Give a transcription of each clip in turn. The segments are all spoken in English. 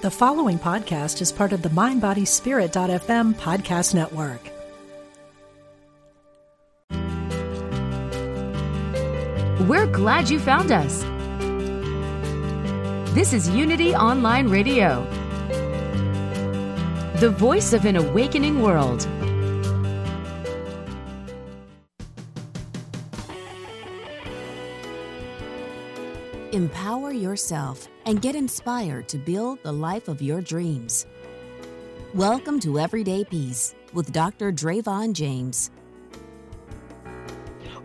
The following podcast is part of the MindBodySpirit.fm podcast network. We're glad you found us. This is Unity Online Radio, the voice of an awakening world. Empower yourself and get inspired to build the life of your dreams. Welcome to Everyday Peace with Dr. Drayvon James.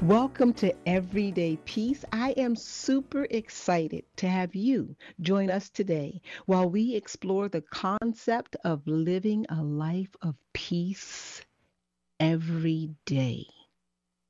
Welcome to Everyday Peace. I am super excited to have you join us today while we explore the concept of living a life of peace every day.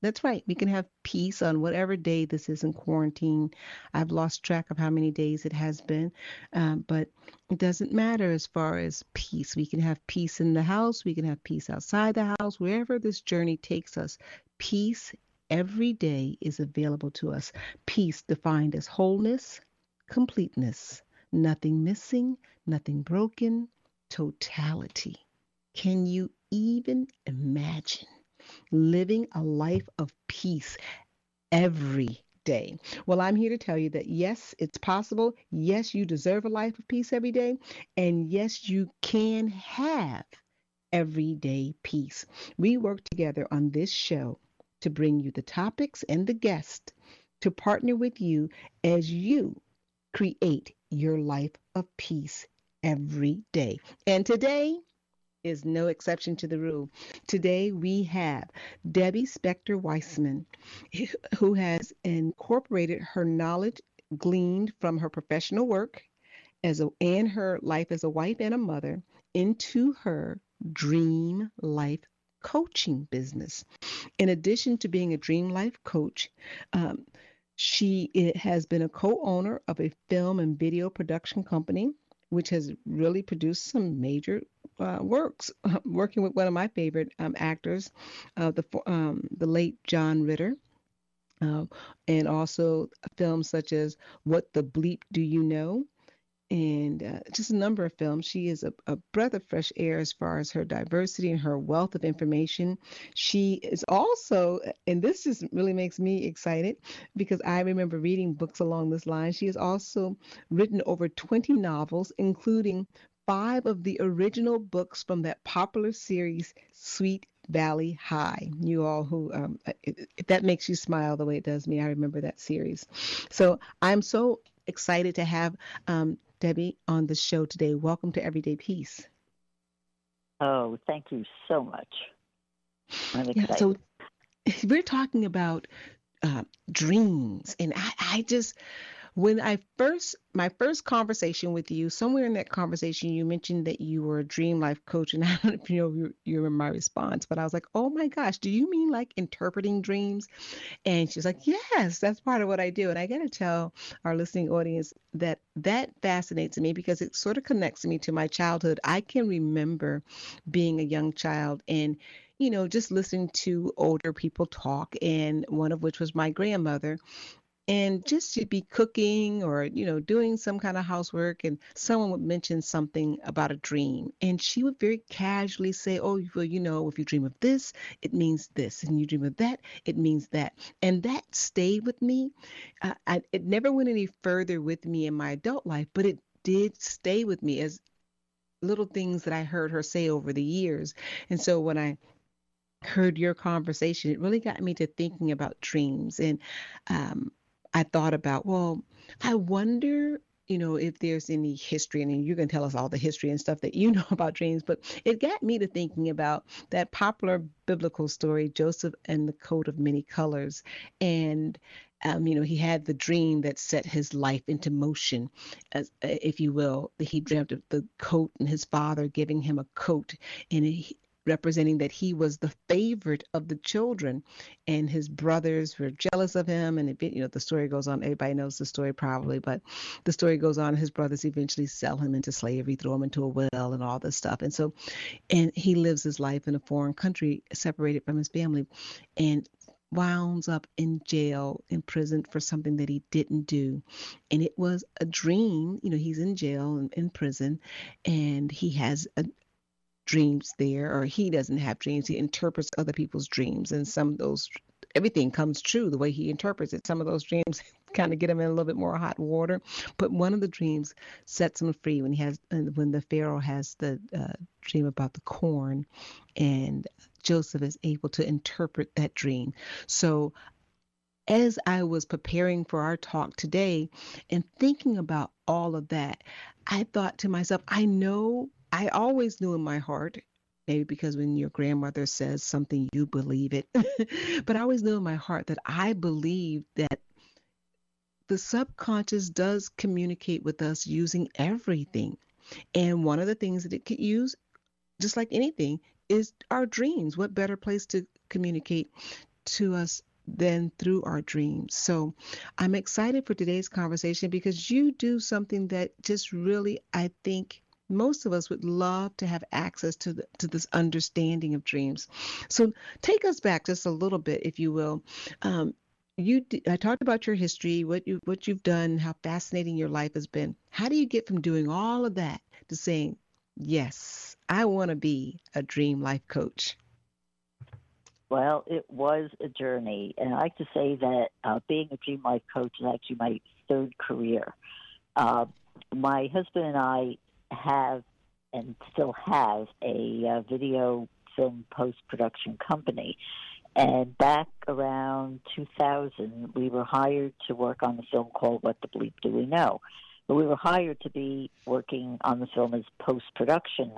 That's right. We can have peace on whatever day this is in quarantine. I've lost track of how many days it has been, um, but it doesn't matter as far as peace. We can have peace in the house, we can have peace outside the house, wherever this journey takes us. Peace every day is available to us. Peace defined as wholeness, completeness, nothing missing, nothing broken, totality. Can you even imagine? Living a life of peace every day. Well, I'm here to tell you that yes, it's possible. Yes, you deserve a life of peace every day. And yes, you can have everyday peace. We work together on this show to bring you the topics and the guests to partner with you as you create your life of peace every day. And today, is no exception to the rule. Today we have Debbie Spector Weissman, who has incorporated her knowledge gleaned from her professional work as a, and her life as a wife and a mother into her dream life coaching business. In addition to being a dream life coach, um, she has been a co owner of a film and video production company, which has really produced some major uh, works, working with one of my favorite um, actors, uh, the um, the late John Ritter. Uh, and also films such as What the Bleep Do You Know? And uh, just a number of films. She is a, a, breath of fresh air as far as her diversity and her wealth of information. She is also, and this just really makes me excited because I remember reading books along this line. She has also written over 20 novels, including five of the original books from that popular series, Sweet Valley High. You all who, um, if that makes you smile the way it does me, I remember that series. So I'm so excited to have um, Debbie on the show today. Welcome to Everyday Peace. Oh, thank you so much. I'm excited. Yeah, so we're talking about uh, dreams, and I, I just when I first, my first conversation with you, somewhere in that conversation, you mentioned that you were a dream life coach. And I don't know if you know you, you remember my response, but I was like, oh my gosh, do you mean like interpreting dreams? And she's like, yes, that's part of what I do. And I got to tell our listening audience that that fascinates me because it sort of connects me to my childhood. I can remember being a young child and you know, just listening to older people talk, and one of which was my grandmother and just to be cooking or you know doing some kind of housework and someone would mention something about a dream and she would very casually say oh well you know if you dream of this it means this and you dream of that it means that and that stayed with me uh, I, it never went any further with me in my adult life but it did stay with me as little things that i heard her say over the years and so when i heard your conversation, it really got me to thinking about dreams. And um, I thought about, well, I wonder, you know, if there's any history, and you can tell us all the history and stuff that you know about dreams, but it got me to thinking about that popular biblical story, Joseph and the coat of many colors. And um, you know, he had the dream that set his life into motion, as, if you will. He dreamt of the coat and his father giving him a coat, and he, representing that he was the favorite of the children and his brothers were jealous of him and it, you know the story goes on everybody knows the story probably but the story goes on his brothers eventually sell him into slavery throw him into a well and all this stuff and so and he lives his life in a foreign country separated from his family and wounds up in jail, imprisoned for something that he didn't do. And it was a dream. You know, he's in jail and in prison, and he has a, dreams there, or he doesn't have dreams. He interprets other people's dreams, and some of those everything comes true the way he interprets it. Some of those dreams kind of get him in a little bit more hot water, but one of the dreams sets him free when he has when the Pharaoh has the uh, dream about the corn, and Joseph is able to interpret that dream. So as I was preparing for our talk today and thinking about all of that, I thought to myself, I know, I always knew in my heart, maybe because when your grandmother says something, you believe it. but I always knew in my heart that I believe that the subconscious does communicate with us using everything. And one of the things that it could use, just like anything, is our dreams. What better place to communicate to us than through our dreams? So I'm excited for today's conversation because you do something that just really, I think, most of us would love to have access to the, to this understanding of dreams. So take us back just a little bit, if you will. Um, you I talked about your history, what you what you've done, how fascinating your life has been. How do you get from doing all of that to saying, "Yes, I want to be a dream life coach"? Well, it was a journey, and I like to say that uh, being a dream life coach is actually my third career. Uh, my husband and I have and still have a uh, video film post production company. And back around 2000, we were hired to work on the film called What the Bleep Do We Know? But we were hired to be working on the film as post production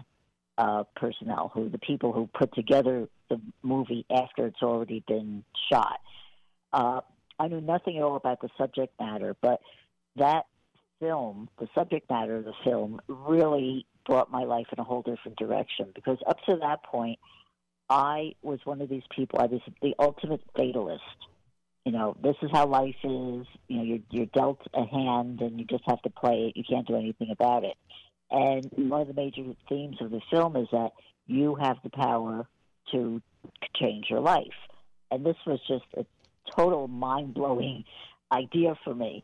uh, personnel, who the people who put together the movie after it's already been shot. Uh, I knew nothing at all about the subject matter, but that film, the subject matter of the film, really brought my life in a whole different direction because up to that point, I was one of these people. I was the ultimate fatalist. You know, this is how life is. You know, you're you're dealt a hand, and you just have to play it. You can't do anything about it. And one of the major themes of the film is that you have the power to change your life. And this was just a total mind blowing idea for me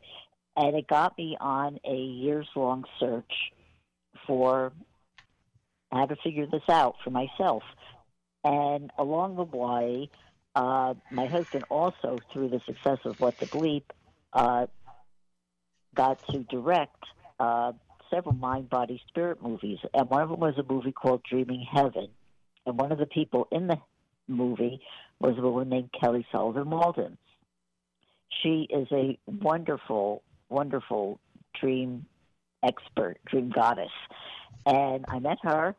and it got me on a years long search for how to figure this out for myself. And along the way, uh, my husband also, through the success of What the Bleep, uh, got to direct uh, several mind, body, spirit movies. And one of them was a movie called Dreaming Heaven. And one of the people in the movie was a woman named Kelly Sullivan Walden. She is a wonderful wonderful dream expert, dream goddess. And I met her.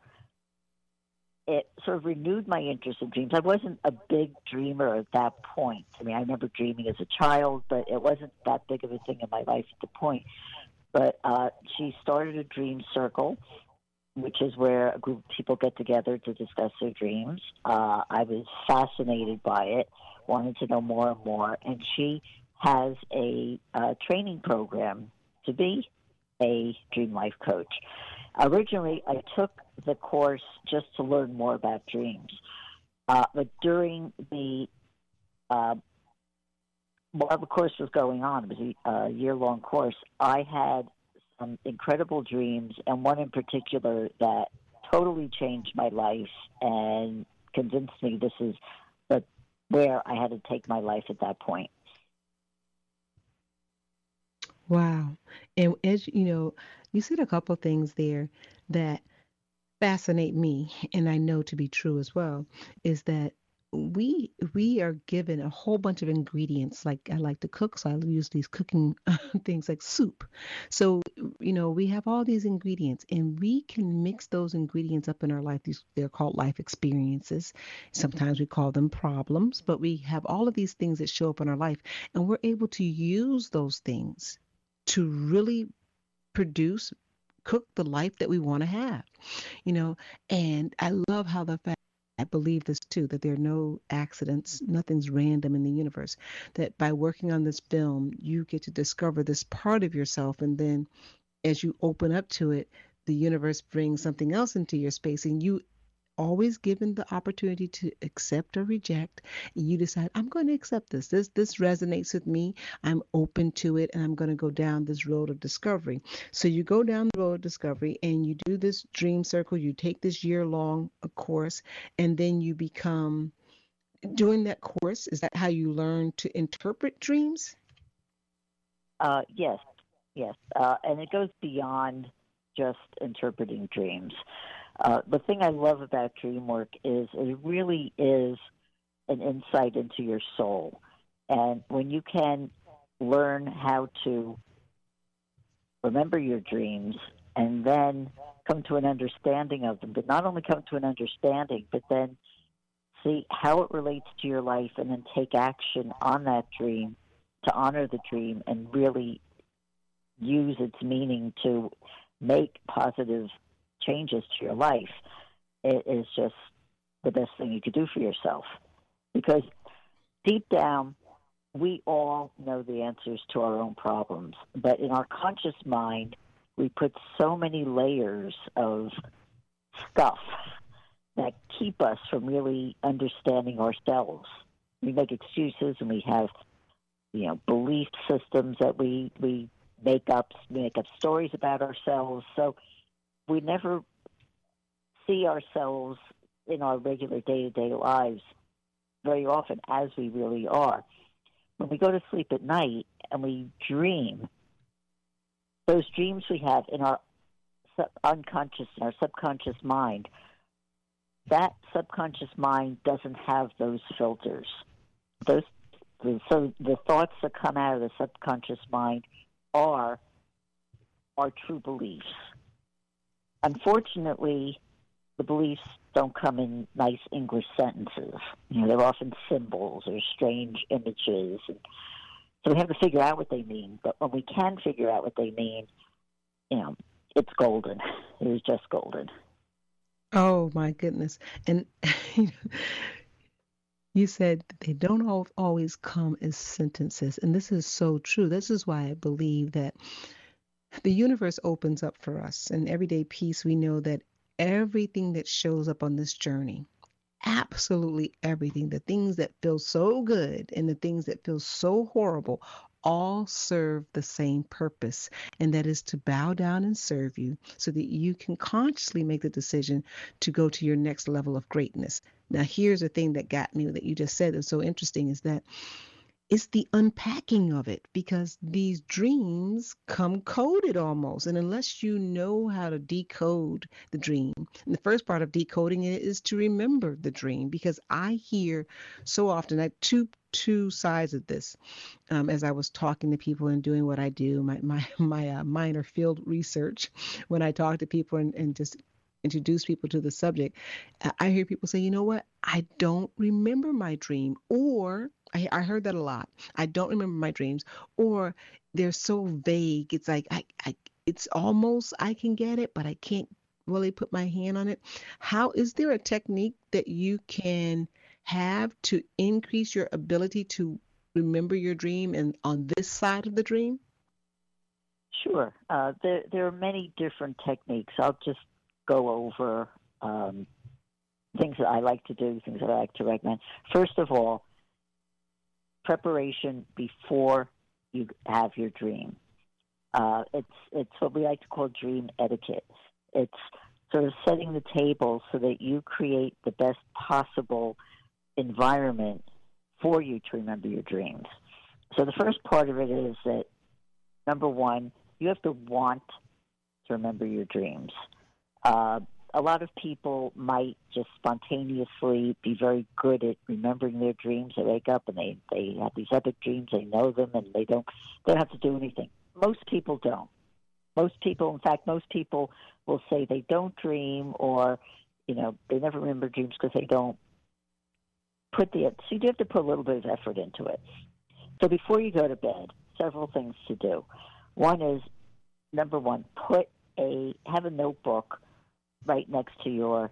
It sort of renewed my interest in dreams. I wasn't a big dreamer at that point. I mean, I remember dreaming as a child, but it wasn't that big of a thing in my life at the point. But uh, she started a dream circle, which is where a group of people get together to discuss their dreams. Uh, I was fascinated by it, wanted to know more and more, and she has a training program to be a dream life coach. Originally, I took the course just to learn more about dreams, uh, but during the uh, while the course was going on, it was a, a year long course. I had some incredible dreams, and one in particular that totally changed my life and convinced me this is the, where I had to take my life at that point. Wow. And as you know, you said a couple things there that fascinate me and I know to be true as well is that we we are given a whole bunch of ingredients. Like i like to cook so i use these cooking things like soup. So you know we have all these ingredients and we can mix those ingredients up in our life. These they're called life experiences. Sometimes we call them problems but we have all of these things that show up in our life and we're able to use those things to really produce cook the life that we want to have you know and i love how the fact I believe this too that there are no accidents, nothing's random in the universe. That by working on this film, you get to discover this part of yourself, and then as you open up to it, the universe brings something else into your space, and you always given the opportunity to accept or reject. You decide, I'm going to accept this. This this resonates with me. I'm open to it and I'm going to go down this road of discovery. So you go down the road of discovery and you do this dream circle, you take this year long course, and then you become during that course, is that how you learn to interpret dreams? Uh, yes, yes. Uh, and it goes beyond just interpreting dreams. Uh, the thing I love about dream work is it really is an insight into your soul. And when you can learn how to remember your dreams and then come to an understanding of them, but not only come to an understanding, but then see how it relates to your life and then take action on that dream to honor the dream and really use its meaning to make positive changes to your life, it is just the best thing you could do for yourself. Because deep down, we all know the answers to our own problems, but in our conscious mind, we put so many layers of stuff that keep us from really understanding ourselves. We make excuses and we have, you know, belief systems that we we make up, make up stories about ourselves. So we never see ourselves in our regular day to day lives very often as we really are. When we go to sleep at night and we dream, those dreams we have in our unconscious, in our subconscious mind, that subconscious mind doesn't have those filters. Those so the thoughts that come out of the subconscious mind are our true beliefs. Unfortunately, the beliefs don't come in nice English sentences. You know, they're often symbols or strange images. And so we have to figure out what they mean. But when we can figure out what they mean, you know, it's golden. It is just golden. Oh my goodness! And you said they don't always come as sentences, and this is so true. This is why I believe that the universe opens up for us. In everyday peace, we know that everything that shows up on this journey, absolutely everything, the things that feel so good and the things that feel so horrible, all serve the same purpose, and that is to bow down and serve you so that you can consciously make the decision to go to your next level of greatness. Now, here's the thing that got me that you just said that's so interesting is that it's the unpacking of it because these dreams come coded almost. And unless you know how to decode the dream, and the first part of decoding it is to remember the dream because I hear so often that two two sides of this. Um, as I was talking to people and doing what I do, my my my uh, minor field research, when I talk to people and, and just introduce people to the subject, I hear people say, you know what, I don't remember my dream, or I, I heard that a lot. I don't remember my dreams, or they're so vague. It's like I, I, it's almost I can get it, but I can't really put my hand on it. How is there a technique that you can have to increase your ability to remember your dream and on this side of the dream? Sure. Uh, there, there are many different techniques. I'll just go over um, things that I like to do, things that I like to recommend. First of all, preparation before you have your dream. Uh, it's it's what we like to call dream etiquette. It's sort of setting the table so that you create the best possible environment for you to remember your dreams. So the first part of it is that number one, you have to want to remember your dreams. Uh, a lot of people might just spontaneously be very good at remembering their dreams. They wake up and they they have these epic dreams. They know them and they don't they don't have to do anything. Most people don't. Most people, in fact, most people will say they don't dream or you know they never remember dreams because they don't put the so you do have to put a little bit of effort into it. So before you go to bed, several things to do. One is number one, put a have a notebook right next to your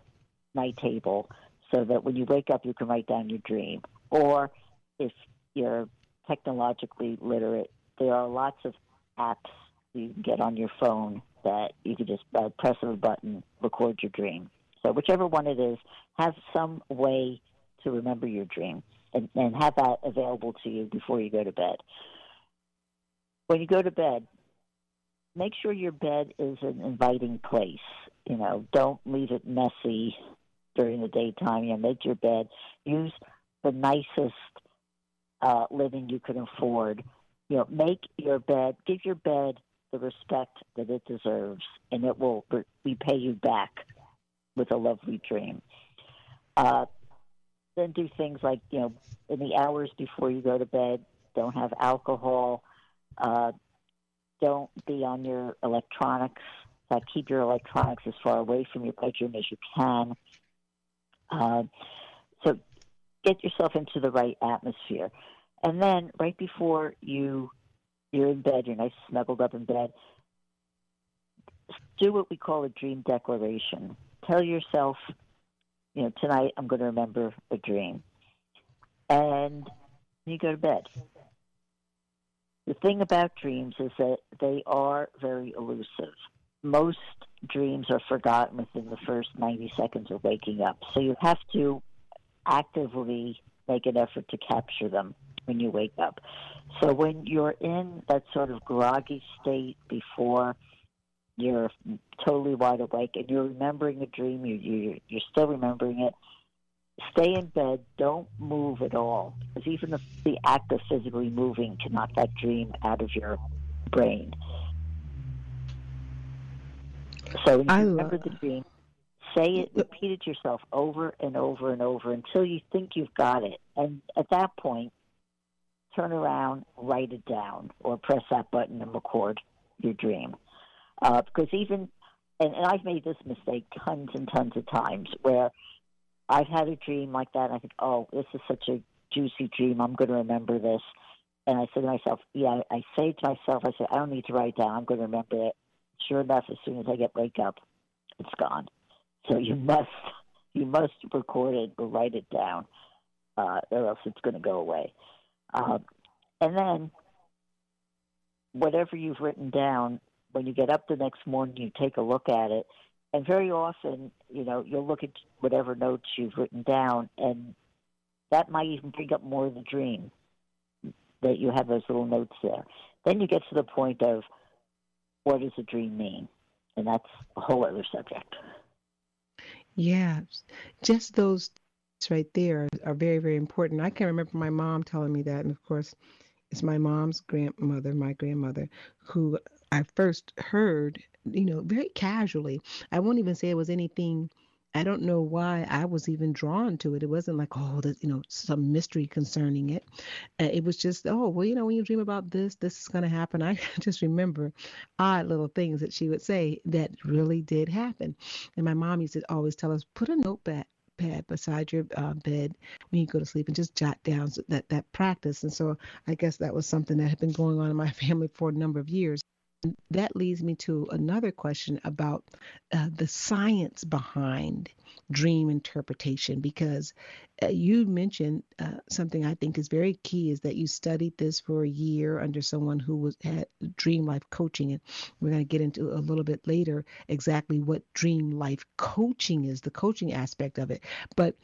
night table so that when you wake up, you can write down your dream. Or if you're technologically literate, there are lots of apps you can get on your phone that you can just uh, press a button, record your dream. So whichever one it is, have some way to remember your dream and, and have that available to you before you go to bed. When you go to bed, make sure your bed is an inviting place. You know, don't leave it messy during the daytime. You know, make your bed. Use the nicest uh, living you can afford. You know, make your bed. Give your bed the respect that it deserves, and it will repay you back with a lovely dream. Uh, then do things like you know in the hours before you go to bed don't have alcohol uh, don't be on your electronics uh, keep your electronics as far away from your bedroom as you can uh, so get yourself into the right atmosphere and then right before you you're in bed you're nice snuggled up in bed do what we call a dream declaration tell yourself you know, tonight I'm going to remember a dream. And you go to bed. The thing about dreams is that they are very elusive. Most dreams are forgotten within the first 90 seconds of waking up. So you have to actively make an effort to capture them when you wake up. So when you're in that sort of groggy state before you're totally wide awake and you're remembering a dream, you, you, you're still remembering it, stay in bed, don't move at all. Because even the, the act of physically moving can knock that dream out of your brain. So I remember the dream, say it, repeat it yourself over and over and over until you think you've got it. And at that point, turn around, write it down, or press that button and record your dream. Uh, because even, and, and I've made this mistake tons and tons of times where I've had a dream like that and I think, oh, this is such a juicy dream. I'm going to remember this. And I said to myself, yeah, I say to myself, I said, I don't need to write down. I'm going to remember it. Sure enough, as soon as I get wake up, it's gone. So you must, you must record it or write it down, uh, or else it's going to go away. Um, and then, whatever you've written down, when you get up the next morning, you take a look at it, and very often, you know, you'll look at whatever notes you've written down, and that might even bring up more of the dream that you have those little notes there. Then you get to the point of what does a dream mean, and that's a whole other subject. Yeah, just those right there are very, very important. I can remember my mom telling me that, and of course, it's my mom's grandmother, my grandmother, who I first heard, you know, very casually. I won't even say it was anything. I don't know why I was even drawn to it. It wasn't like, oh, there's, you know, some mystery concerning it. Uh, it was just, oh, well, you know, when you dream about this, this is going to happen. I just remember odd little things that she would say that really did happen. And my mom used to always tell us, put a notepad pad beside your uh, bed when you go to sleep and just jot down that that practice. And so I guess that was something that had been going on in my family for a number of years that leads me to another question about uh, the science behind dream interpretation because uh, you mentioned uh, something I think is very key is that you studied this for a year under someone who was at dream life coaching and we're going to get into a little bit later exactly what dream life coaching is the coaching aspect of it. But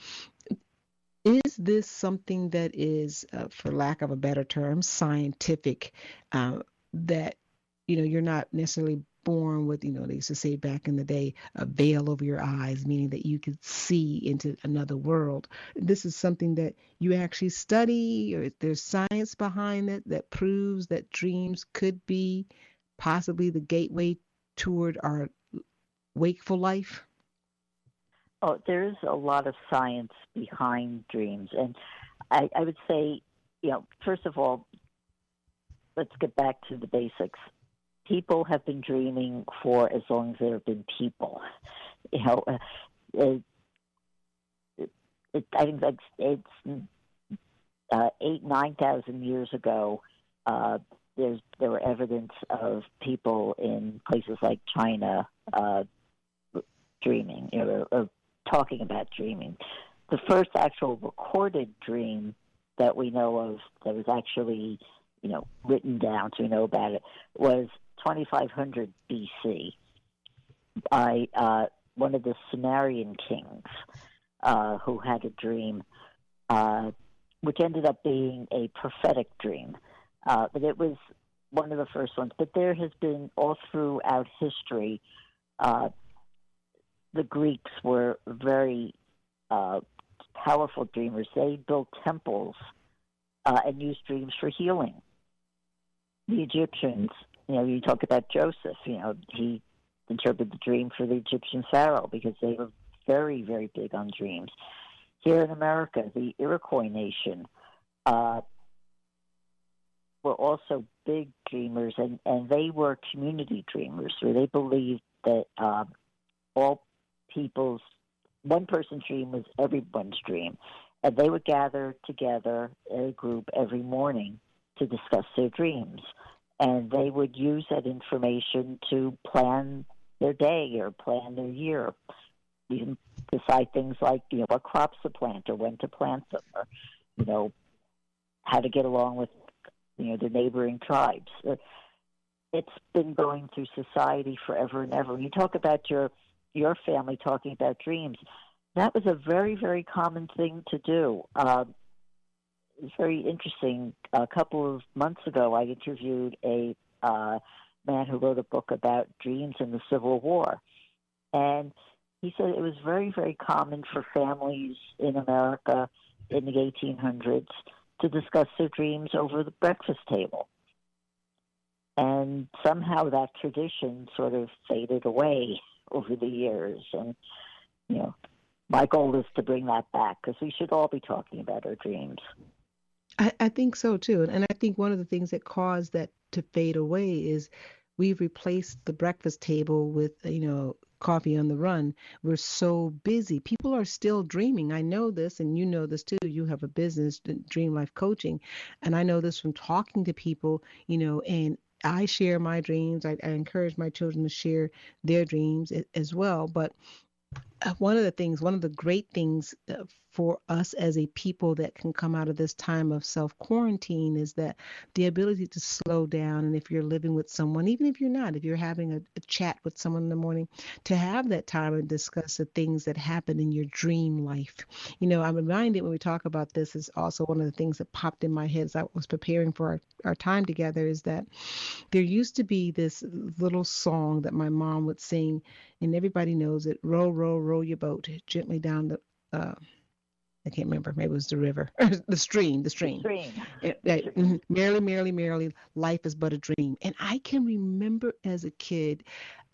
is this something that is uh, for lack of a better term scientific uh, that you know, you're not necessarily born with, you know, they used to say back in the day, a veil over your eyes, meaning that you could see into another world. This is something that you actually study, or there's science behind it that proves that dreams could be possibly the gateway toward our wakeful life? Oh, there is a lot of science behind dreams. And I, I would say, you know, first of all, let's get back to the basics people have been dreaming for as long as there have been people. You know, uh, it, it, I think that's it's uh, eight nine thousand years ago. Uh, there's there were evidence of people in places like China uh, dreaming, you know, or talking about dreaming. The first actual recorded dream that we know of that was actually, you know, written down, so we know about it, was 2500 BC by uh, one of the Sumerian kings uh, who had a dream, uh, which ended up being a prophetic dream. Uh, but it was one of the first ones. But there has been all throughout history, uh, the Greeks were very uh, powerful dreamers. They built temples and used dreams for healing. The Egyptians, you know, you talk about Joseph, you know, he interpreted the dream for the Egyptian pharaoh because they were very, very big on dreams. Here in America, the Iroquois nation uh, were also big dreamers, and, and they were community dreamers, where they believed that uh, all people's one person's dream was everyone's dream. And they would gather together in a group every morning to discuss their dreams. And they would use that information to plan their day or plan their year. Even decide things like, you know, what crops to plant or when to plant them or, you know, how to get along with, you know, the neighboring tribes. Uh, it's been going through society forever and ever. When you talk about your your family talking about dreams, that was a very, very common thing to do. Uh, it's very interesting. A couple of months ago, I interviewed a uh, man who wrote a book about dreams in the Civil War. And he said it was very, very common for families in America in the 1800s to discuss their dreams over the breakfast table. And somehow that tradition sort of faded away over the years. And, you know, my goal is to bring that back because we should all be talking about our dreams. I, I think so too. And I think one of the things that caused that to fade away is we've replaced the breakfast table with, you know, coffee on the run. We're so busy. People are still dreaming. I know this, and you know this too. You have a business, Dream Life Coaching, and I know this from talking to people, you know, and I share my dreams. I, I encourage my children to share their dreams as well. But uh, one of the things, one of the great things uh, for us as a people that can come out of this time of self quarantine is that the ability to slow down. And if you're living with someone, even if you're not, if you're having a, a chat with someone in the morning, to have that time and discuss the things that happen in your dream life. You know, I'm reminded when we talk about this, is also one of the things that popped in my head as I was preparing for our, our time together is that there used to be this little song that my mom would sing, and everybody knows it row, row, row your boat gently down the. Uh, I can't remember. Maybe it was the river, the stream, the stream. The stream. It, it, merrily, merrily, merrily, life is but a dream. And I can remember as a kid,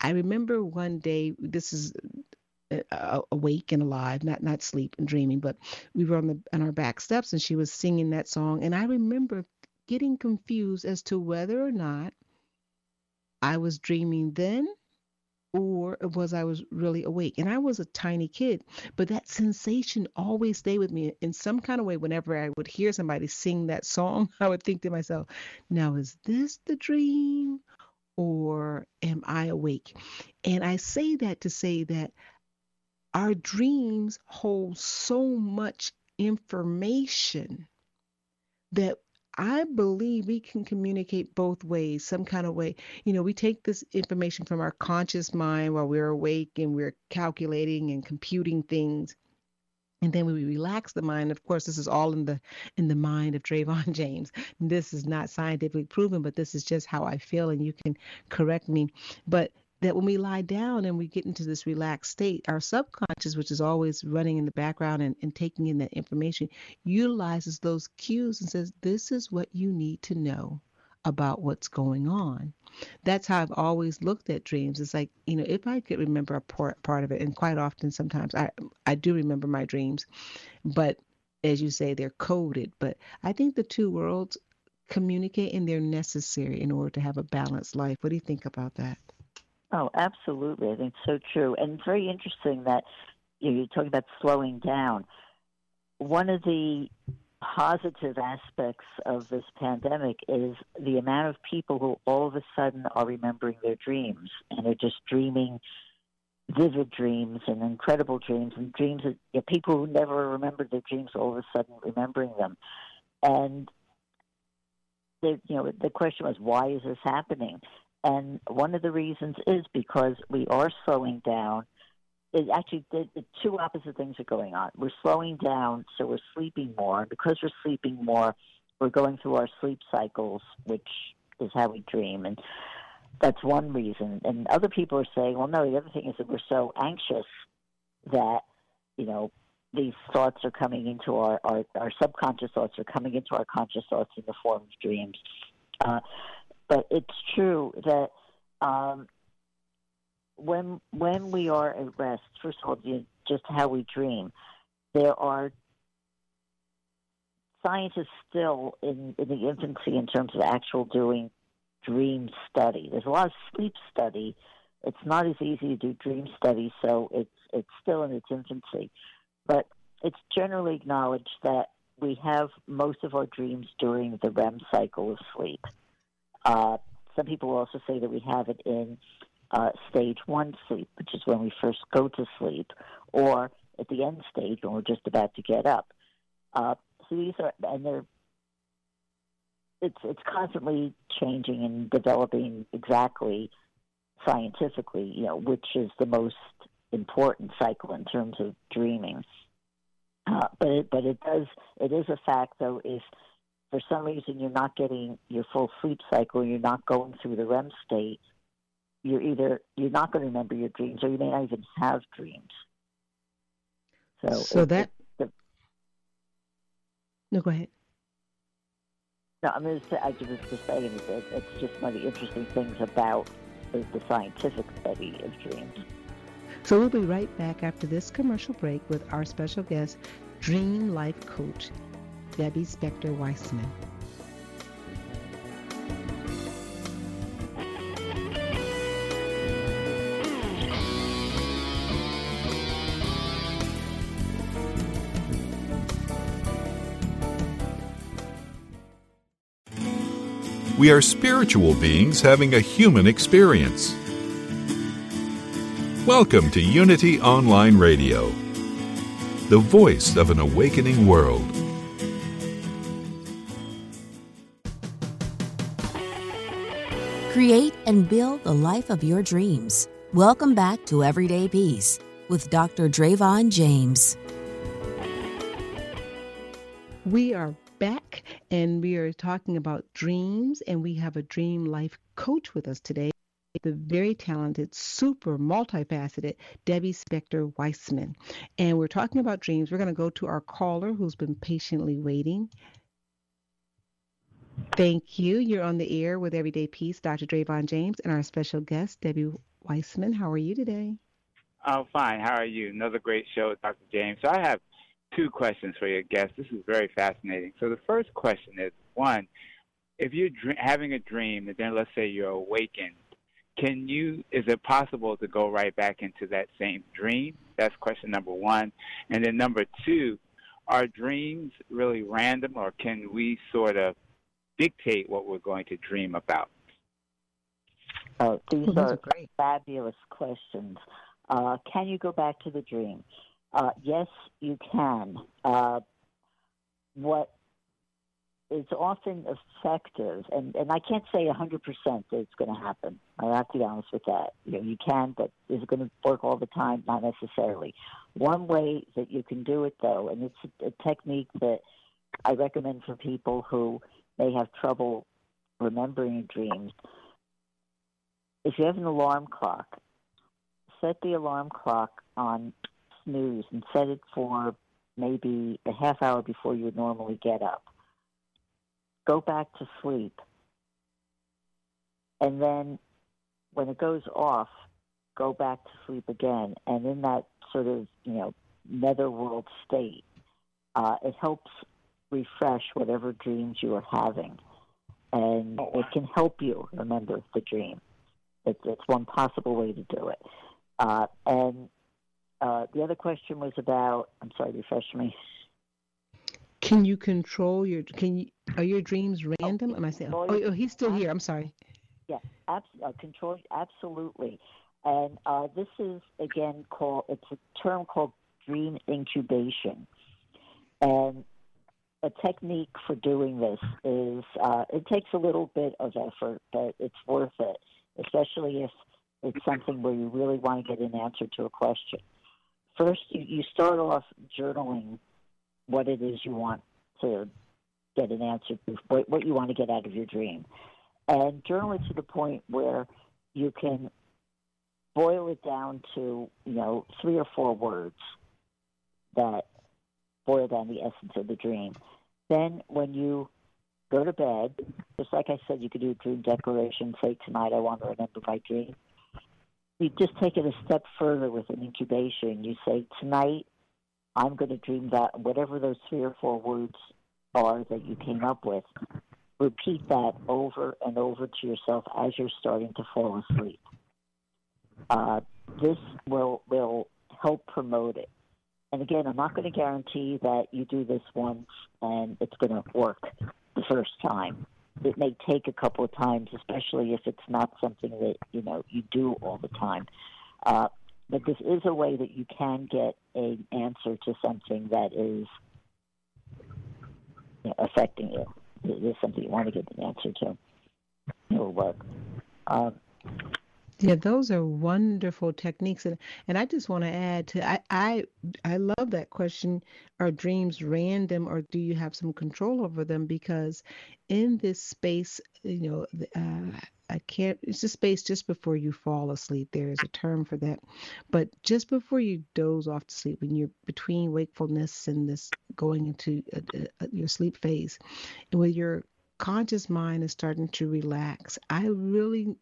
I remember one day. This is uh, awake and alive, not not sleep and dreaming, but we were on the on our back steps, and she was singing that song, and I remember getting confused as to whether or not I was dreaming then or was I was really awake. And I was a tiny kid, but that sensation always stayed with me in some kind of way. Whenever I would hear somebody sing that song, I would think to myself, now is this the dream or am I awake? And I say that to say that our dreams hold so much information that I believe we can communicate both ways, some kind of way. You know, we take this information from our conscious mind while we're awake and we're calculating and computing things. And then we relax the mind. Of course, this is all in the in the mind of Drayvon James. This is not scientifically proven, but this is just how I feel, and you can correct me. But that when we lie down and we get into this relaxed state, our subconscious, which is always running in the background and, and taking in that information, utilizes those cues and says, This is what you need to know about what's going on. That's how I've always looked at dreams. It's like, you know, if I could remember a part, part of it, and quite often sometimes I, I do remember my dreams, but as you say, they're coded. But I think the two worlds communicate and they're necessary in order to have a balanced life. What do you think about that? Oh, absolutely. I think it's so true. And very interesting that you know, you're talking about slowing down. One of the positive aspects of this pandemic is the amount of people who all of a sudden are remembering their dreams and are just dreaming vivid dreams and incredible dreams and dreams that you know, people who never remembered their dreams all of a sudden remembering them. And the, you know the question was why is this happening? And one of the reasons is because we are slowing down. it actually the, the two opposite things are going on. We're slowing down, so we're sleeping more. And because we're sleeping more, we're going through our sleep cycles, which is how we dream, and that's one reason. And other people are saying, well, no, the other thing is that we're so anxious that you know these thoughts are coming into our, our, our subconscious thoughts are coming into our conscious thoughts in the form of dreams. Uh, but it's true that um, when when we are at rest, first of all, just how we dream, there are scientists still in, in the infancy in terms of actual doing dream study. There's a lot of sleep study. It's not as easy to do dream study, so it's it's still in its infancy. But it's generally acknowledged that we have most of our dreams during the REM cycle of sleep. Uh, some people also say that we have it in uh, stage one sleep, which is when we first go to sleep, or at the end stage when we're just about to get up. Uh, so these are, and they're, it's it's constantly changing and developing exactly scientifically, you know, which is the most important cycle in terms of dreaming. Uh, but it, but it does it is a fact though if for some reason you're not getting your full sleep cycle, you're not going through the REM state, you're either you're not going to remember your dreams or you may not even have dreams. So, so it, that it, the, no, go ahead. No, I'm going to say I was just saying that it's just one of the interesting things about the, the scientific study of dreams. So we'll be right back after this commercial break with our special guest, Dream Life Coach, Debbie Spector Weissman. We are spiritual beings having a human experience. Welcome to Unity Online Radio, the voice of an awakening world. Create and build the life of your dreams. Welcome back to Everyday Peace with Dr. Drayvon James. We are back and we are talking about dreams, and we have a dream life coach with us today the very talented, super multifaceted Debbie Spector Weissman. And we're talking about dreams. We're going to go to our caller who's been patiently waiting. Thank you. You're on the air with Everyday Peace, Dr. Drayvon James, and our special guest, Debbie Weissman. How are you today? Oh, fine. How are you? Another great show, Dr. James. So I have two questions for your guest. This is very fascinating. So the first question is one, if you're dr- having a dream and then let's say you're awakened can you is it possible to go right back into that same dream that's question number one and then number two are dreams really random or can we sort of dictate what we're going to dream about oh, these well, are great. fabulous questions uh, can you go back to the dream uh, yes you can uh, what is often effective, and, and I can't say 100% that it's going to happen. I have to be honest with that. You know, you can, but is it going to work all the time? Not necessarily. One way that you can do it, though, and it's a, a technique that I recommend for people who may have trouble remembering dreams. If you have an alarm clock, set the alarm clock on snooze and set it for maybe a half hour before you would normally get up go back to sleep. And then when it goes off, go back to sleep again. And in that sort of, you know, netherworld state, uh, it helps refresh whatever dreams you are having. And oh, it can help you remember the dream. It's, it's one possible way to do it. Uh, and uh, the other question was about, I'm sorry, refresh me. Can you control your? Can you? Are your dreams random? Oh, Am I saying? Oh, oh, he's still here. I'm sorry. Yeah, abs- uh, control absolutely. And uh, this is again called. It's a term called dream incubation, and a technique for doing this is uh, it takes a little bit of effort, but it's worth it, especially if it's something where you really want to get an answer to a question. first you, you start off journaling what it is you want to get an answer to, what, what you want to get out of your dream. And journal it to the point where you can boil it down to, you know, three or four words that boil down the essence of the dream. Then when you go to bed, just like I said, you could do a dream declaration, say, tonight I want to remember my dream. You just take it a step further with an incubation. You say, tonight I'm going to dream that, whatever those three or four words are that you came up with, repeat that over and over to yourself as you're starting to fall asleep. Uh, this will will help promote it. And again, I'm not going to guarantee that you do this once and it's going to work the first time. It may take a couple of times, especially if it's not something that you know you do all the time. Uh, but this is a way that you can get an answer to something that is you know, affecting you. It is something you want to get an answer to. It will work. Um, yeah, those are wonderful techniques, and and I just want to add to I I I love that question. Are dreams random, or do you have some control over them? Because in this space, you know, uh, I can't. It's a space just before you fall asleep. There is a term for that, but just before you doze off to sleep, when you're between wakefulness and this going into a, a, your sleep phase, and when your conscious mind is starting to relax, I really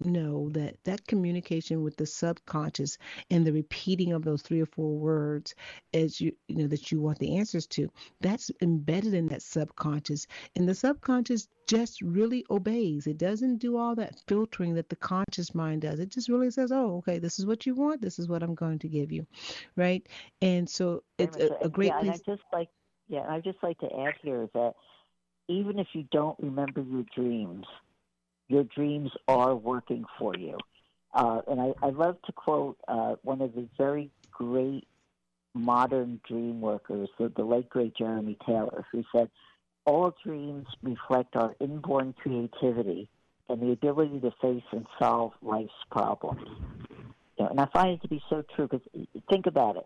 know that that communication with the subconscious and the repeating of those three or four words as you you know that you want the answers to that's embedded in that subconscious. And the subconscious just really obeys. It doesn't do all that filtering that the conscious mind does. It just really says oh okay this is what you want. This is what i'm going to give you. Right? And so it's a, a great yeah, place and I just like yeah i'd just like to add here that even if you don't remember your dreams your dreams are working for you. Uh, and I, I love to quote uh, one of the very great modern dream workers, the, the late great Jeremy Taylor, who said, All dreams reflect our inborn creativity and the ability to face and solve life's problems. You know, and I find it to be so true because think about it.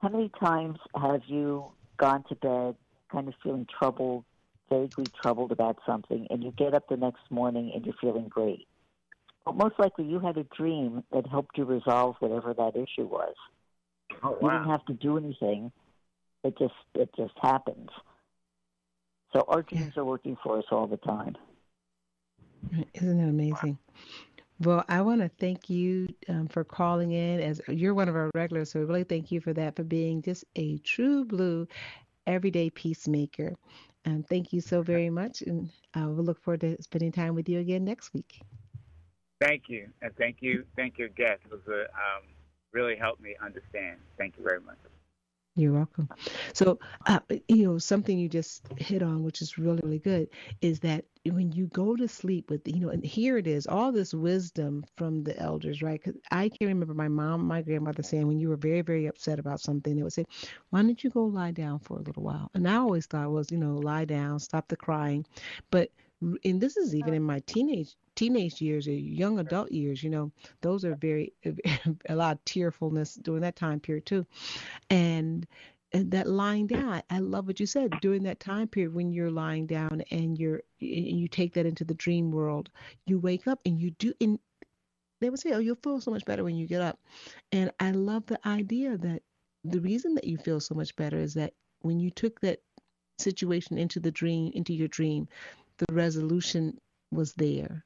How many times have you gone to bed kind of feeling troubled, vaguely troubled about something, and you get up the next morning and you're feeling great. But most likely you had a dream that helped you resolve whatever that issue was. Oh, wow. You didn't have to do anything. It just it just happens. So our dreams are working for us all the time. Isn't that amazing? Well, I want to thank you um, for calling in as you're one of our regulars. So, we really thank you for that, for being just a true blue everyday peacemaker. And thank you so very much. And uh, we'll look forward to spending time with you again next week. Thank you. And thank you. Thank your guest. It was a, um, really helped me understand. Thank you very much. You're welcome. So, uh, you know, something you just hit on, which is really, really good, is that when you go to sleep with, you know, and here it is, all this wisdom from the elders, right? Because I can remember my mom, my grandmother saying, when you were very, very upset about something, they would say, why don't you go lie down for a little while? And I always thought was, you know, lie down, stop the crying. But, and this is even uh, in my teenage teenage years or young adult years, you know, those are very a lot of tearfulness during that time period too. And and that lying down, I love what you said during that time period when you're lying down and you're and you take that into the dream world. You wake up and you do and they would say, "Oh, you'll feel so much better when you get up." And I love the idea that the reason that you feel so much better is that when you took that situation into the dream, into your dream, the resolution was there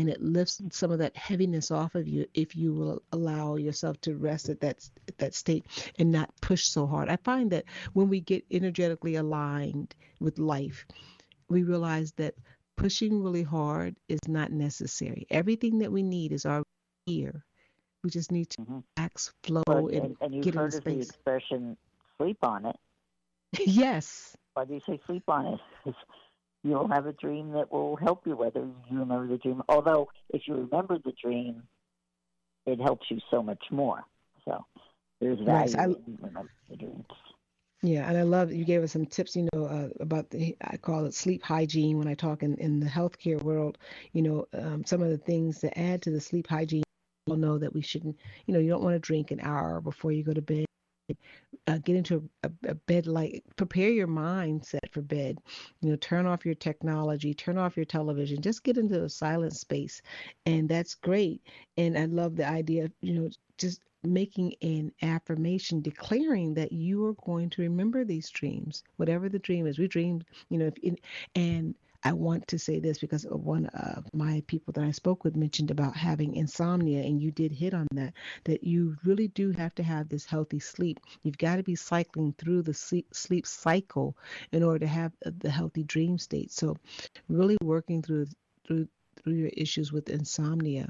and it lifts some of that heaviness off of you if you will allow yourself to rest at that at that state and not push so hard. I find that when we get energetically aligned with life, we realize that pushing really hard is not necessary. Everything that we need is already here. We just need to mm-hmm. act, flow, well, and, and, and you've get heard in of the space. expression "sleep on it." yes. Why do you say sleep on it? you'll have a dream that will help you whether you remember the dream. Although if you remember the dream, it helps you so much more. So there's value right. I, in remembering the dreams. Yeah, and I love you gave us some tips, you know, uh, about the I call it sleep hygiene when I talk in, in the healthcare world. You know, um, some of the things to add to the sleep hygiene. People know that we shouldn't, you know, you don't want to drink an hour before you go to bed uh, get into a, a bed like prepare your mindset for bed. You know turn off your technology turn off your television just get into a silent space and that's great. And i love the idea of you know just making an affirmation declaring that you are going to remember these dreams whatever the dream is. We dream you know if, and I want to say this because one of my people that I spoke with mentioned about having insomnia, and you did hit on that, that you really do have to have this healthy sleep. You've got to be cycling through the sleep, sleep cycle in order to have the healthy dream state. So, really working through through through your issues with insomnia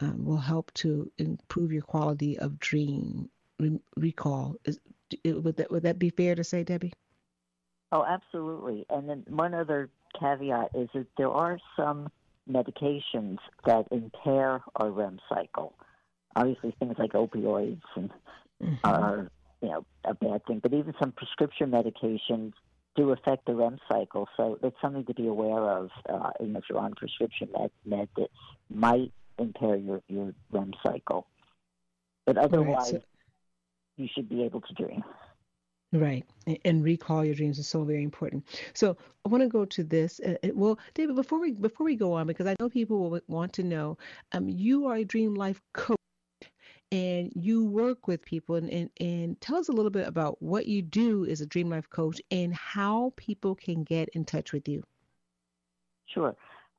um, will help to improve your quality of dream re- recall. Is, would that would that be fair to say, Debbie? Oh, absolutely. And then one other caveat is that there are some medications that impair our REM cycle. Obviously, things like opioids and mm-hmm. are you know a bad thing, but even some prescription medications do affect the REM cycle. So it's something to be aware of. Uh, you know, if you're on prescription med, med that might impair your your REM cycle, but otherwise, right, so- you should be able to dream. Right. And recall your dreams is so very important. So I want to go to this. Uh, uh, well, David, before we before we go on, because I know people will want to know, um, you are a dream life coach and you work with people and, and, and tell us a little bit about what you do as a dream life coach and how people can get in touch with you. Sure.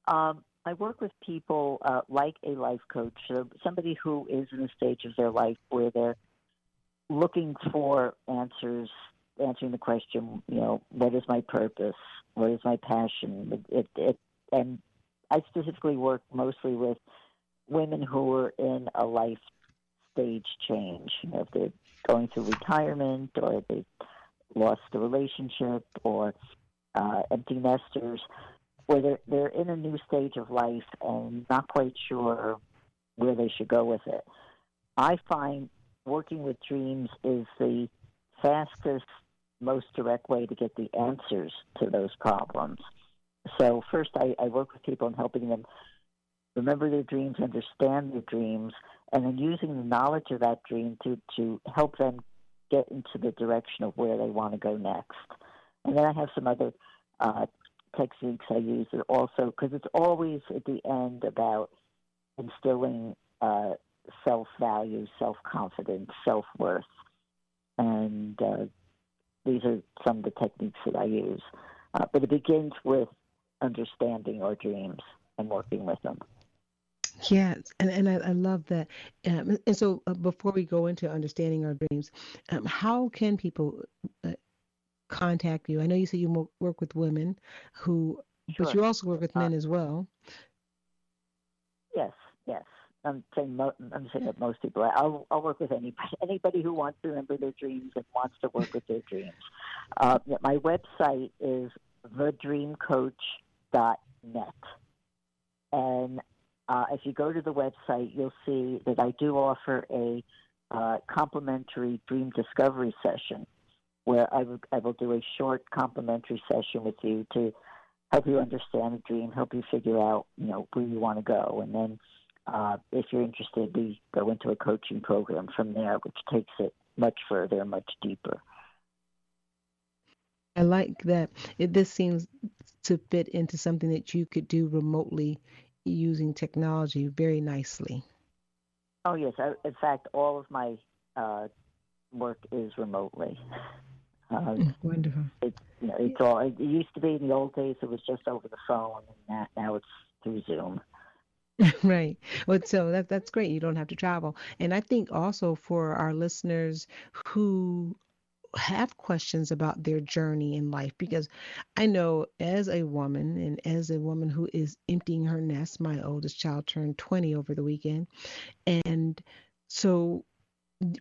Um, I work with people uh, like a life coach, so somebody who is in a stage of their life where they're looking for answers, answering the question, you know, what is my purpose? What is my passion? It, it, it, and I specifically work mostly with women who are in a life stage change. You know, if they're going through retirement or they've lost a relationship or uh, empty nesters, where they're, they're in a new stage of life and not quite sure where they should go with it. I find working with dreams is the fastest, most direct way to get the answers to those problems. So, first, I, I work with people in helping them remember their dreams, understand their dreams, and then using the knowledge of that dream to, to help them get into the direction of where they want to go next. And then I have some other uh, techniques I use that also, because it's always at the end about instilling uh, self value, self confidence, self worth. And uh, these are some of the techniques that I use. Uh, but it begins with understanding our dreams and working with them. Yes, and, and I, I love that. Um, and so, uh, before we go into understanding our dreams, um, how can people uh, contact you? I know you said you work with women who, sure. but you also work with men uh, as well. Yes, yes. I'm saying mo- I'm saying that most people. I'll I'll work with anybody anybody who wants to remember their dreams and wants to work with their dreams. Uh, my website is thedreamcoach.net, and uh, if you go to the website, you'll see that I do offer a uh, complimentary dream discovery session, where I will I will do a short complimentary session with you to help you understand the dream, help you figure out you know where you want to go, and then uh, if you're interested, we go into a coaching program from there, which takes it much further, much deeper. I like that. It, this seems to fit into something that you could do remotely using technology very nicely. Oh yes, I, in fact, all of my uh, work is remotely. Uh, mm, Wonderful. It, you know, it's all. It used to be in the old days. It was just over the phone, and now it's through Zoom. right. Well, so that that's great. You don't have to travel. And I think also for our listeners who have questions about their journey in life because I know as a woman and as a woman who is emptying her nest, my oldest child turned 20 over the weekend. And so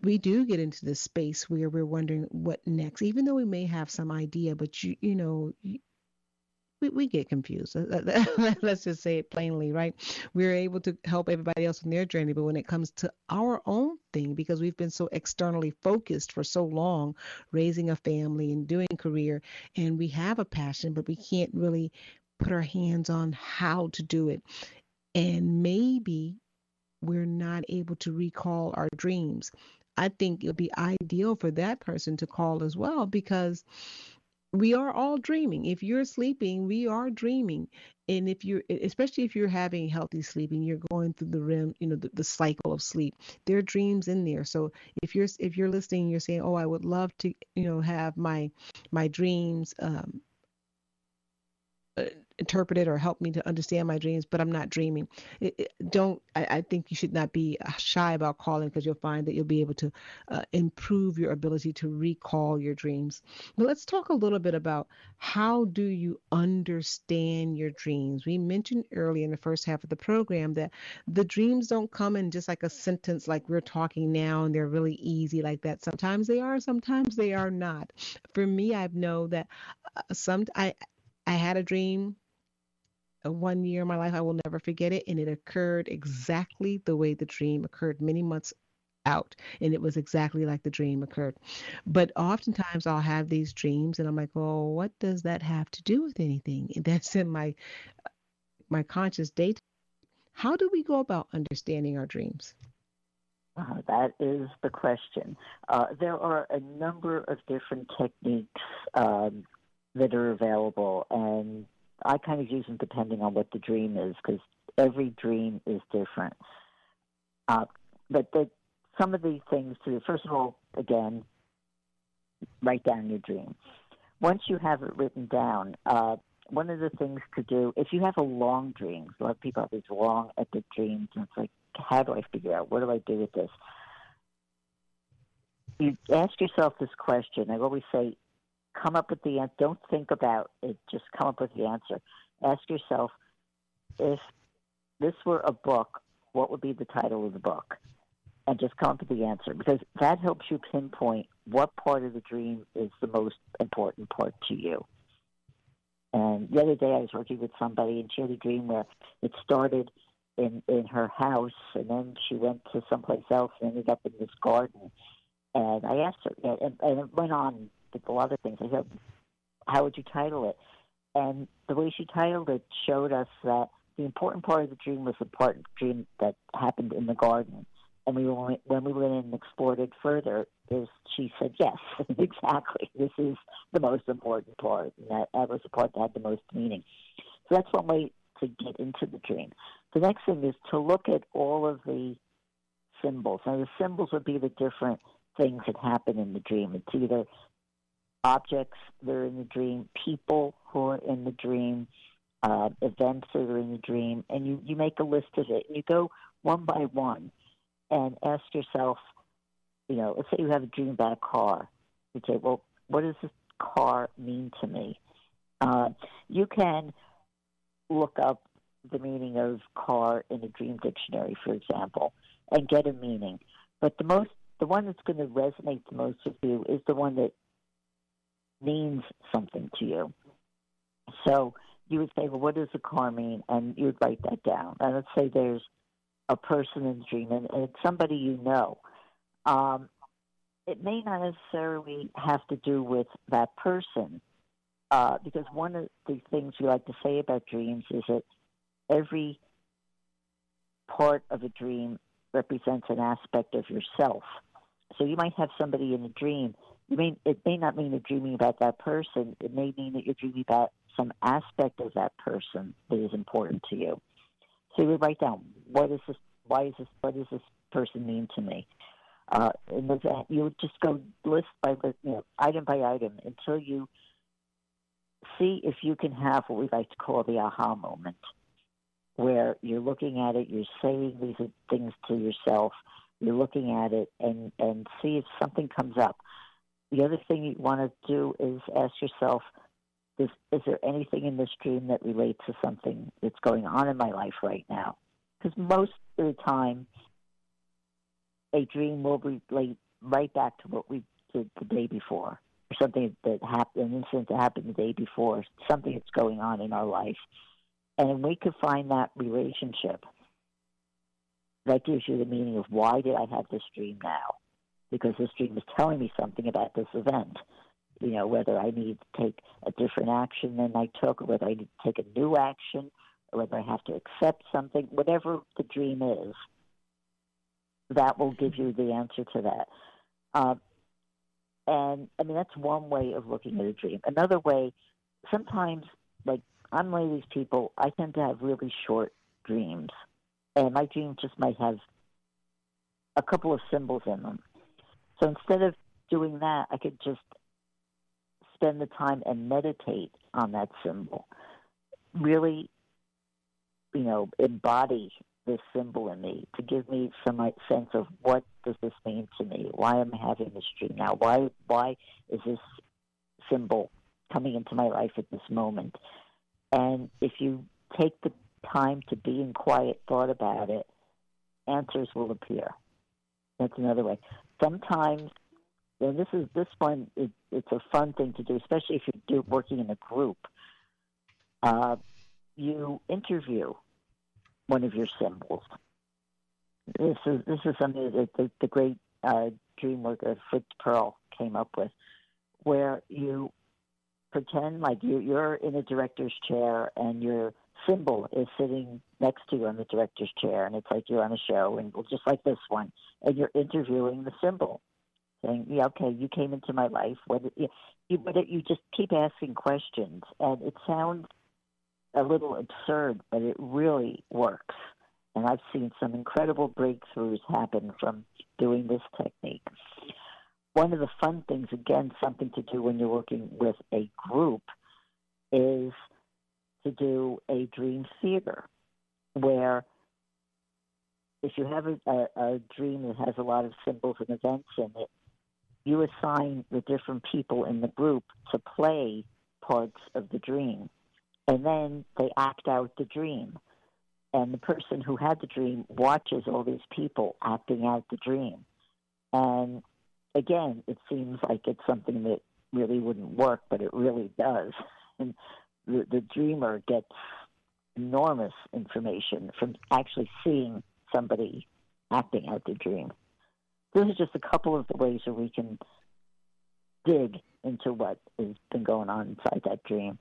we do get into this space where we're wondering what next, even though we may have some idea, but you you know we, we get confused. Let's just say it plainly, right? We're able to help everybody else in their journey, but when it comes to our own thing, because we've been so externally focused for so long, raising a family and doing career, and we have a passion, but we can't really put our hands on how to do it. And maybe we're not able to recall our dreams. I think it would be ideal for that person to call as well because we are all dreaming. If you're sleeping, we are dreaming. And if you're, especially if you're having healthy sleeping, you're going through the REM, you know, the, the cycle of sleep. There are dreams in there. So if you're if you're listening, you're saying, oh, I would love to, you know, have my my dreams um, uh, interpret it or help me to understand my dreams, but I'm not dreaming. It, it, don't. I, I, think you should not be uh, shy about calling because you'll find that you'll be able to uh, improve your ability to recall your dreams. But let's talk a little bit about how do you understand your dreams. We mentioned earlier in the first half of the program that the dreams don't come in just like a sentence like we're talking now and they're really easy like that. Sometimes they are, sometimes they are not. For me, I know that uh, some I I had a dream one year in my life. I will never forget it. And it occurred exactly the way the dream occurred many months out. And it was exactly like the dream occurred. But oftentimes I'll have these dreams and I'm like, oh, what does that have to do with anything? That's in my my conscious data. How do we go about understanding our dreams? Uh, that is the question. Uh, there are a number of different techniques um, that are available, and I kind of use them depending on what the dream is because every dream is different. Uh, but the, some of these things to first of all, again, write down your dream. Once you have it written down, uh, one of the things to do if you have a long dream, a lot of people have these long epic dreams, and it's like, how do I figure out what do I do with this? You ask yourself this question. I always say, come up with the answer. Don't think about it. Just come up with the answer. Ask yourself if this were a book, what would be the title of the book? And just come up with the answer because that helps you pinpoint what part of the dream is the most important part to you. And the other day I was working with somebody and she had a dream where it started in in her house and then she went to someplace else and ended up in this garden. And I asked her, and, and it went on lot of things. I said, how would you title it? And the way she titled it showed us that the important part of the dream was the part of the dream that happened in the garden. And we went, when we went in and explored it further, is she said, yes, exactly. This is the most important part. And that, that was the part that had the most meaning. So that's one way to get into the dream. The next thing is to look at all of the symbols. Now, the symbols would be the different things that happen in the dream. It's either objects that are in the dream, people who are in the dream, uh, events that are in the dream, and you, you make a list of it. And you go one by one and ask yourself, you know, let's say you have a dream about a car. You say, well, what does this car mean to me? Uh, you can look up the meaning of car in a dream dictionary, for example, and get a meaning. But the most, the one that's going to resonate the most with you is the one that means something to you. So you would say, well, what does a car mean? And you would write that down. And let's say there's a person in the dream, and it's somebody you know. Um, it may not necessarily have to do with that person, uh, because one of the things we like to say about dreams is that every part of a dream represents an aspect of yourself. So you might have somebody in a dream you mean it may not mean you're dreaming about that person. It may mean that you're dreaming about some aspect of that person that is important to you. So you write down what is this? Why is this? What does this person mean to me? Uh, and that you would just go list by list, you know, item by item until you see if you can have what we like to call the aha moment, where you're looking at it, you're saying these things to yourself, you're looking at it, and and see if something comes up. The other thing you want to do is ask yourself, is, is there anything in this dream that relates to something that's going on in my life right now? Because most of the time, a dream will relate right back to what we did the day before, or something that happened, an incident that happened the day before, something that's going on in our life. And we could find that relationship, that gives you the meaning of why did I have this dream now? Because this dream is telling me something about this event. You know, whether I need to take a different action than I took, or whether I need to take a new action, or whether I have to accept something, whatever the dream is, that will give you the answer to that. Uh, and I mean, that's one way of looking at a dream. Another way, sometimes, like I'm one of these people, I tend to have really short dreams. And my dreams just might have a couple of symbols in them. So instead of doing that, I could just spend the time and meditate on that symbol. Really, you know, embody this symbol in me to give me some sense of what does this mean to me? Why am I having this dream now? Why why is this symbol coming into my life at this moment? And if you take the time to be in quiet thought about it, answers will appear. That's another way. Sometimes, and this is this one, it, it's a fun thing to do, especially if you're do, working in a group. Uh, you interview one of your symbols. This is this is something that the, the great uh, dream worker Fritz Perl came up with, where you pretend like you, you're in a director's chair and your symbol is sitting next to you on the director's chair, and it's like you're on a show, and just like this one, and you're interviewing the symbol, saying, "Yeah, okay, you came into my life. What you, but you just keep asking questions, and it sounds a little absurd, but it really works. And I've seen some incredible breakthroughs happen from doing this technique. One of the fun things, again, something to do when you're working with a group, is to do a dream theater where if you have a, a, a dream that has a lot of symbols and events in it, you assign the different people in the group to play parts of the dream and then they act out the dream. And the person who had the dream watches all these people acting out the dream. And again, it seems like it's something that really wouldn't work, but it really does. And the, the dreamer gets enormous information from actually seeing somebody acting out their dream. This is just a couple of the ways that we can dig into what has been going on inside that dream.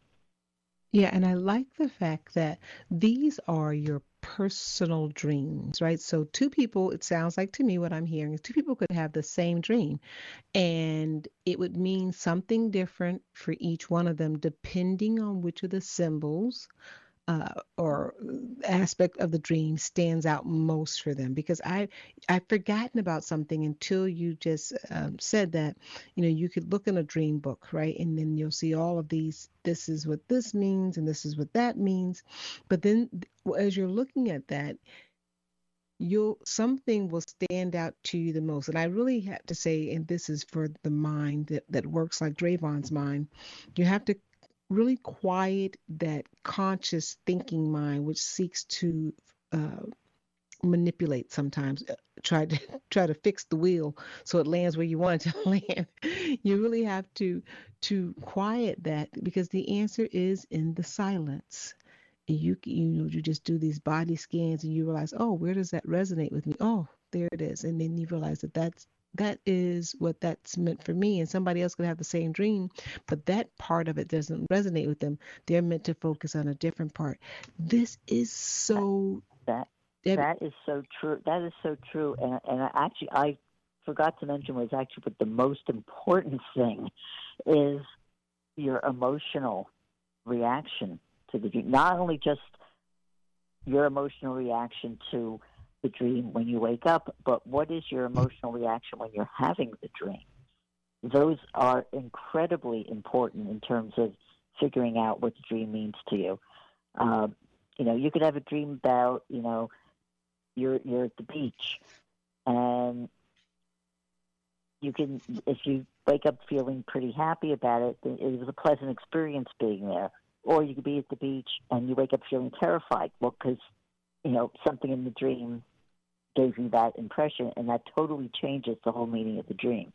Yeah, and I like the fact that these are your personal dreams, right? So, two people, it sounds like to me what I'm hearing is two people could have the same dream, and it would mean something different for each one of them depending on which of the symbols uh, or aspect of the dream stands out most for them. Because I I've forgotten about something until you just um, said that you know you could look in a dream book right? And then you'll see all of these this is what this means and this is what that means. But then as you're looking at that you'll something will stand out to you the most. And i really have to say and this is for the mind that, that works like Drayvon's mind you have to really quiet that conscious thinking mind, which seeks to uh, manipulate sometimes uh, try to try to fix the wheel so it lands where you want it to land. You really have to to quiet that because the answer is in the silence. You you know you just do these body scans and you realize oh where does that resonate with me? Oh there it is. And then you realize that that's that is what that's meant for me and somebody else could have the same dream but that part of it doesn't resonate with them. They're meant to focus on a different part. This is so that that is so true that is so true and and I actually i forgot to mention was actually but the most important thing is your emotional reaction to the dream. Not only just your emotional reaction to the dream when you wake up, but what is your emotional reaction when you're having the dream? Those are incredibly important in terms of figuring out what the dream means to you. Um, you know, you could have a dream about, you know, you're you're at the beach, and you can, if you wake up feeling pretty happy about it, it was a pleasant experience being there. Or you could be at the beach and you wake up feeling terrified. Well, because you know something in the dream gave you that impression, and that totally changes the whole meaning of the dream.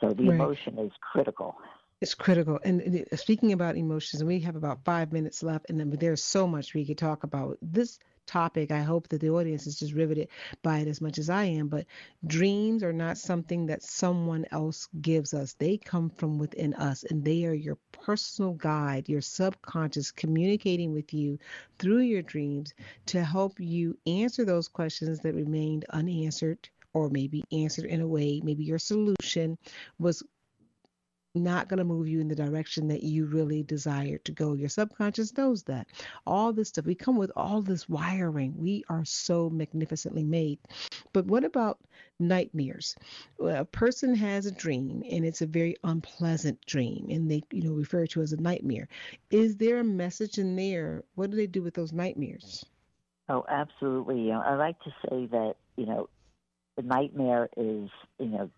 So the right. emotion is critical. It's critical. And speaking about emotions, and we have about five minutes left, and then there's so much we could talk about. This topic. I hope that the audience is just riveted by it as much as I am. But dreams are not something that someone else gives us, they come from within us, and they are your personal guide, your subconscious communicating with you through your dreams to help you answer those questions that remained unanswered or maybe answered in a way, maybe your solution was not going to move you in the direction that you really desire to go. Your subconscious knows that. All this stuff, we come with all this wiring. We are so magnificently made. But what about nightmares? Well, a person has a dream and it's a very unpleasant dream and they, you know, refer to as a nightmare. Is there a message in there? What do they do with those nightmares? Oh, absolutely. I like to say that, you know, the nightmare is, you know,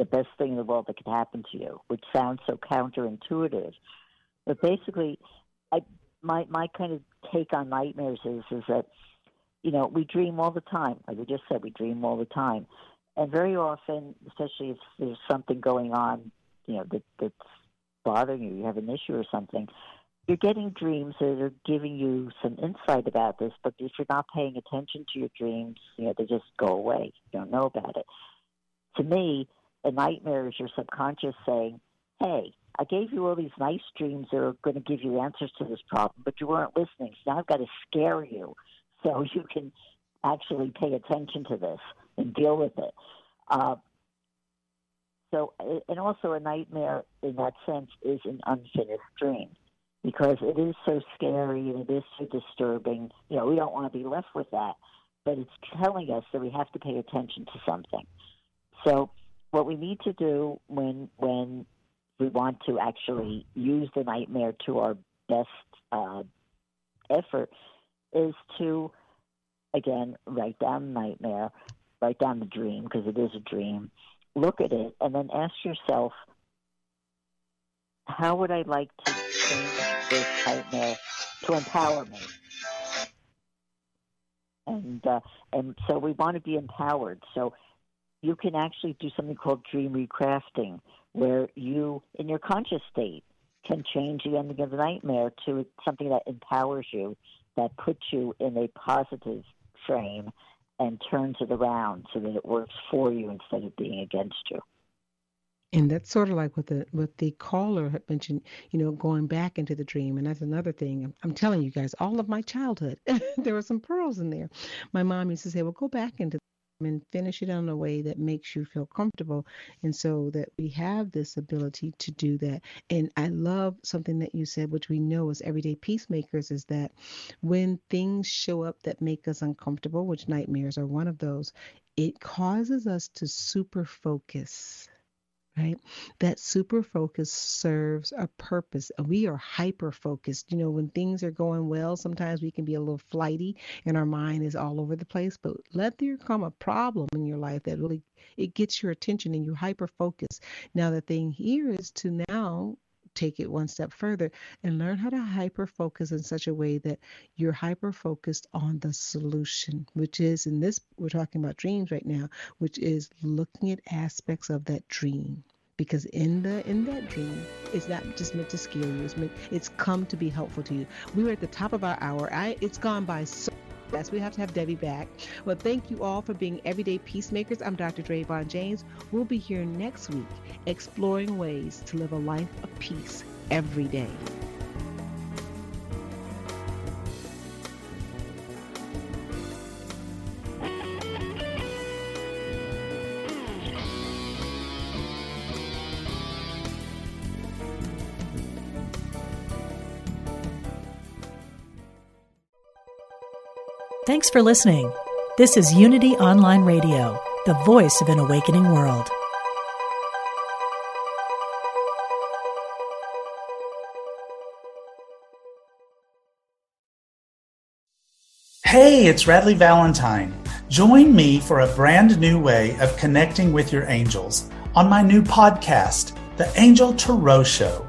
the best thing in the world that could happen to you, which sounds so counterintuitive. But basically, I, my my kind of take on nightmares is is that you know we dream all the time. Like we just said, we dream all the time, and very often, especially if there's something going on, you know that that's bothering you, you have an issue or something. You're getting dreams that are giving you some insight about this, but if you're not paying attention to your dreams, you know they just go away. You don't know about it. To me, a nightmare is your subconscious saying, hey, I gave you all these nice dreams that are going to give you answers to this problem, but you weren't listening. So now I've got to scare you so you can actually pay attention to this and deal with it. Uh, so, and also a nightmare in that sense is an unfinished dream because it is so scary and it is so disturbing. You know, we don't want to be left with that, but it's telling us that we have to pay attention to something. So, what we need to do when when we want to actually use the nightmare to our best uh, effort is to again write down the nightmare, write down the dream because it is a dream, look at it, and then ask yourself, how would I like to change this nightmare to empower me? And uh, and so we want to be empowered. So you can actually do something called dream recrafting, where you, in your conscious state, can change the ending of the nightmare to something that empowers you, that puts you in a positive frame and turns it around so that it works for you instead of being against you. And that's sort of like what the what the caller had mentioned, you know, going back into the dream. And that's another thing. I'm, I'm telling you guys, all of my childhood, there were some pearls in there. My mom used to say, "Well, go back into and finish it in a way that makes you feel comfortable. And so that we have this ability to do that. And I love something that you said, which we know as everyday peacemakers, is that when things show up that make us uncomfortable, which nightmares are one of those, it causes us to super focus right? That super focus serves a purpose. We are hyper focused. You know, when things are going well, sometimes we can be a little flighty and our mind is all over the place. But let there come a problem in your life that really it gets your attention and you hyper focus. Now the thing here is to now take it one step further and learn how to hyper focus in such a way that you're hyper focused on the solution, which is in this, we're talking about dreams right now, which is looking at aspects of that dream. Because in the in that dream, it's not just meant to scare you. It's meant it's come to be helpful to you. We were at the top of our hour. I it's gone by so fast we have to have Debbie back. Well, thank you all for being everyday peacemakers. I'm Dr. Drayvon James. We'll be here next week exploring ways to live a life of peace every day. Thanks for listening. This is Unity Online Radio, the voice of an awakening world. Hey, it's Radleigh Valentine. Join me for a brand new way of connecting with your angels on my new podcast, The Angel Tarot Show.